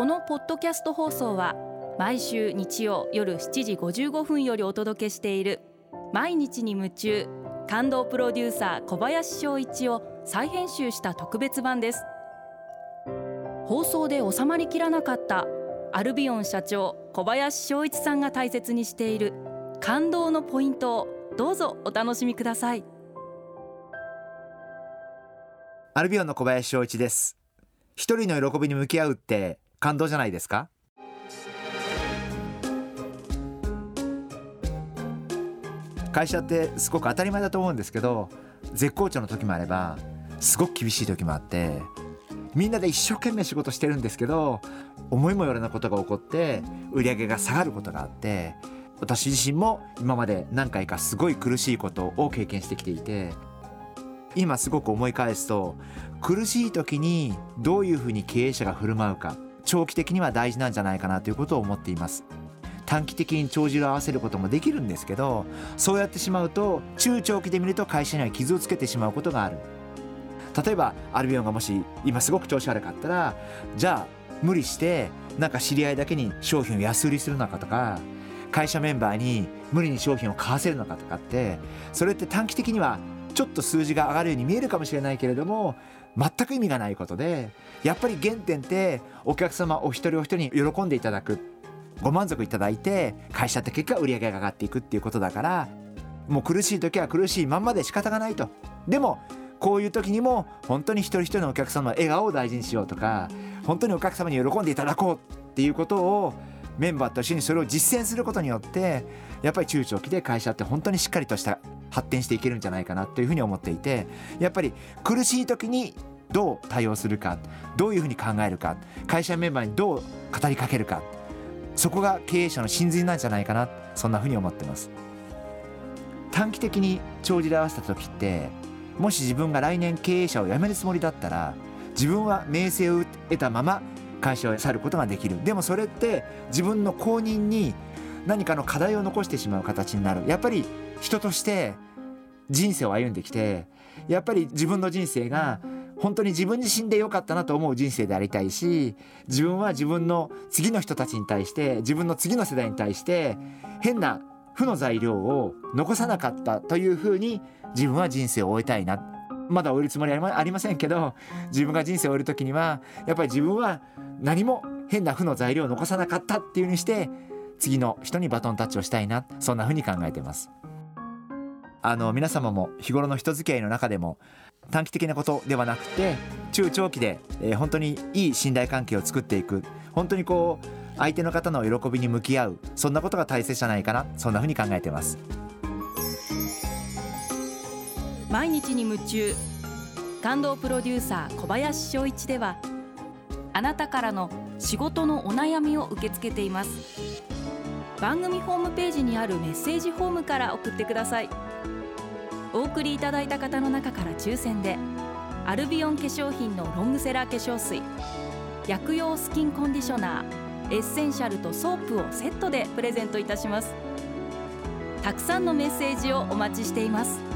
このポッドキャスト放送は毎週日曜夜7時55分よりお届けしている毎日に夢中感動プロデューサー小林翔一を再編集した特別版です。放送で収まりきらなかったアルビオン社長小林翔一さんが大切にしている感動のポイントをどうぞお楽しみください。アルビオンの小林翔一です。一人の喜びに向き合うって感動じゃないですか？会社ってすごく当たり前だと思うんですけど絶好調の時もあればすごく厳しい時もあってみんなで一生懸命仕事してるんですけど思いもよらなことが起こって売り上げが下がることがあって私自身も今まで何回かすごい苦しいことを経験してきていて今すごく思い返すと苦しい時にどういうふうに経営者が振る舞うか長期的には大事なんじゃないかなということを思っています。短期的に帳尻を合わせることもできるんですけどそうやってしまうと中長期で見ると会社には傷をつけてしまうことがある。例えばアルビオンがもし今すごく調子悪かったらじゃあ無理してなんか知り合いだけに商品を安売りするのかとか会社メンバーに無理に商品を買わせるのかとかってそれって短期的にはちょっと数字が上がるように見えるかもしれないけれども全く意味がないことでやっぱり原点ってお客様お一人お一人に喜んでいただくご満足いただいて会社って結果売り上げが上がっていくっていうことだからもう苦しい時は苦しいまんまで仕方がないと。でもこういう時にも本当に一人一人のお客様の笑顔を大事にしようとか本当にお客様に喜んでいただこうっていうことをメンバーと一緒にそれを実践することによってやっぱり中長期で会社って本当にしっかりとした発展していけるんじゃないかなというふうに思っていてやっぱり苦しい時にどう対応するかどういうふうに考えるか会社メンバーにどう語りかけるかそこが経営者の真髄なんじゃないかなそんなふうに思ってます。短期的に帳尻合わせた時ってもし自分が来年経営者を辞めるつもりだったら自分は名声を得たまま会社を去ることができる。でもそれって自分の後任に何かの課題を残してしまう形になる。やっぱり人として人生を歩んできてやっぱり自分の人生が本当に自分自身で良かったなと思う人生でありたいし自分は自分の次の人たちに対して自分の次の世代に対して変な負の材料を残さなかったというふうに自分は人生を終えたいな。まだ終えるつもりはありませんけど自分が人生を終える時にはやっぱり自分は何も変な負の材料を残さなかったっていうにして次の人にバトンタッチをしたいなそんなふうに考えてます。あの皆様も日頃の人付き合いの中でも短期的なことではなくて中長期で、えー、本当にいい信頼関係を作っていく。本当にこう相手の方の喜びに向き合う。そんなことが大切じゃないかなそんなふうに考えてます。毎日に夢中。感動プロデューサー小林翔一ではあなたからの仕事のお悩みを受け付けています。番組ホームページにあるメッセージフォームから送ってください。お送りいただいた方の中から抽選でアルビオン化粧品のロングセラー化粧水薬用スキンコンディショナーエッセンシャルとソープをセットでプレゼントいたします。たくさんのメッセージをお待ちしています。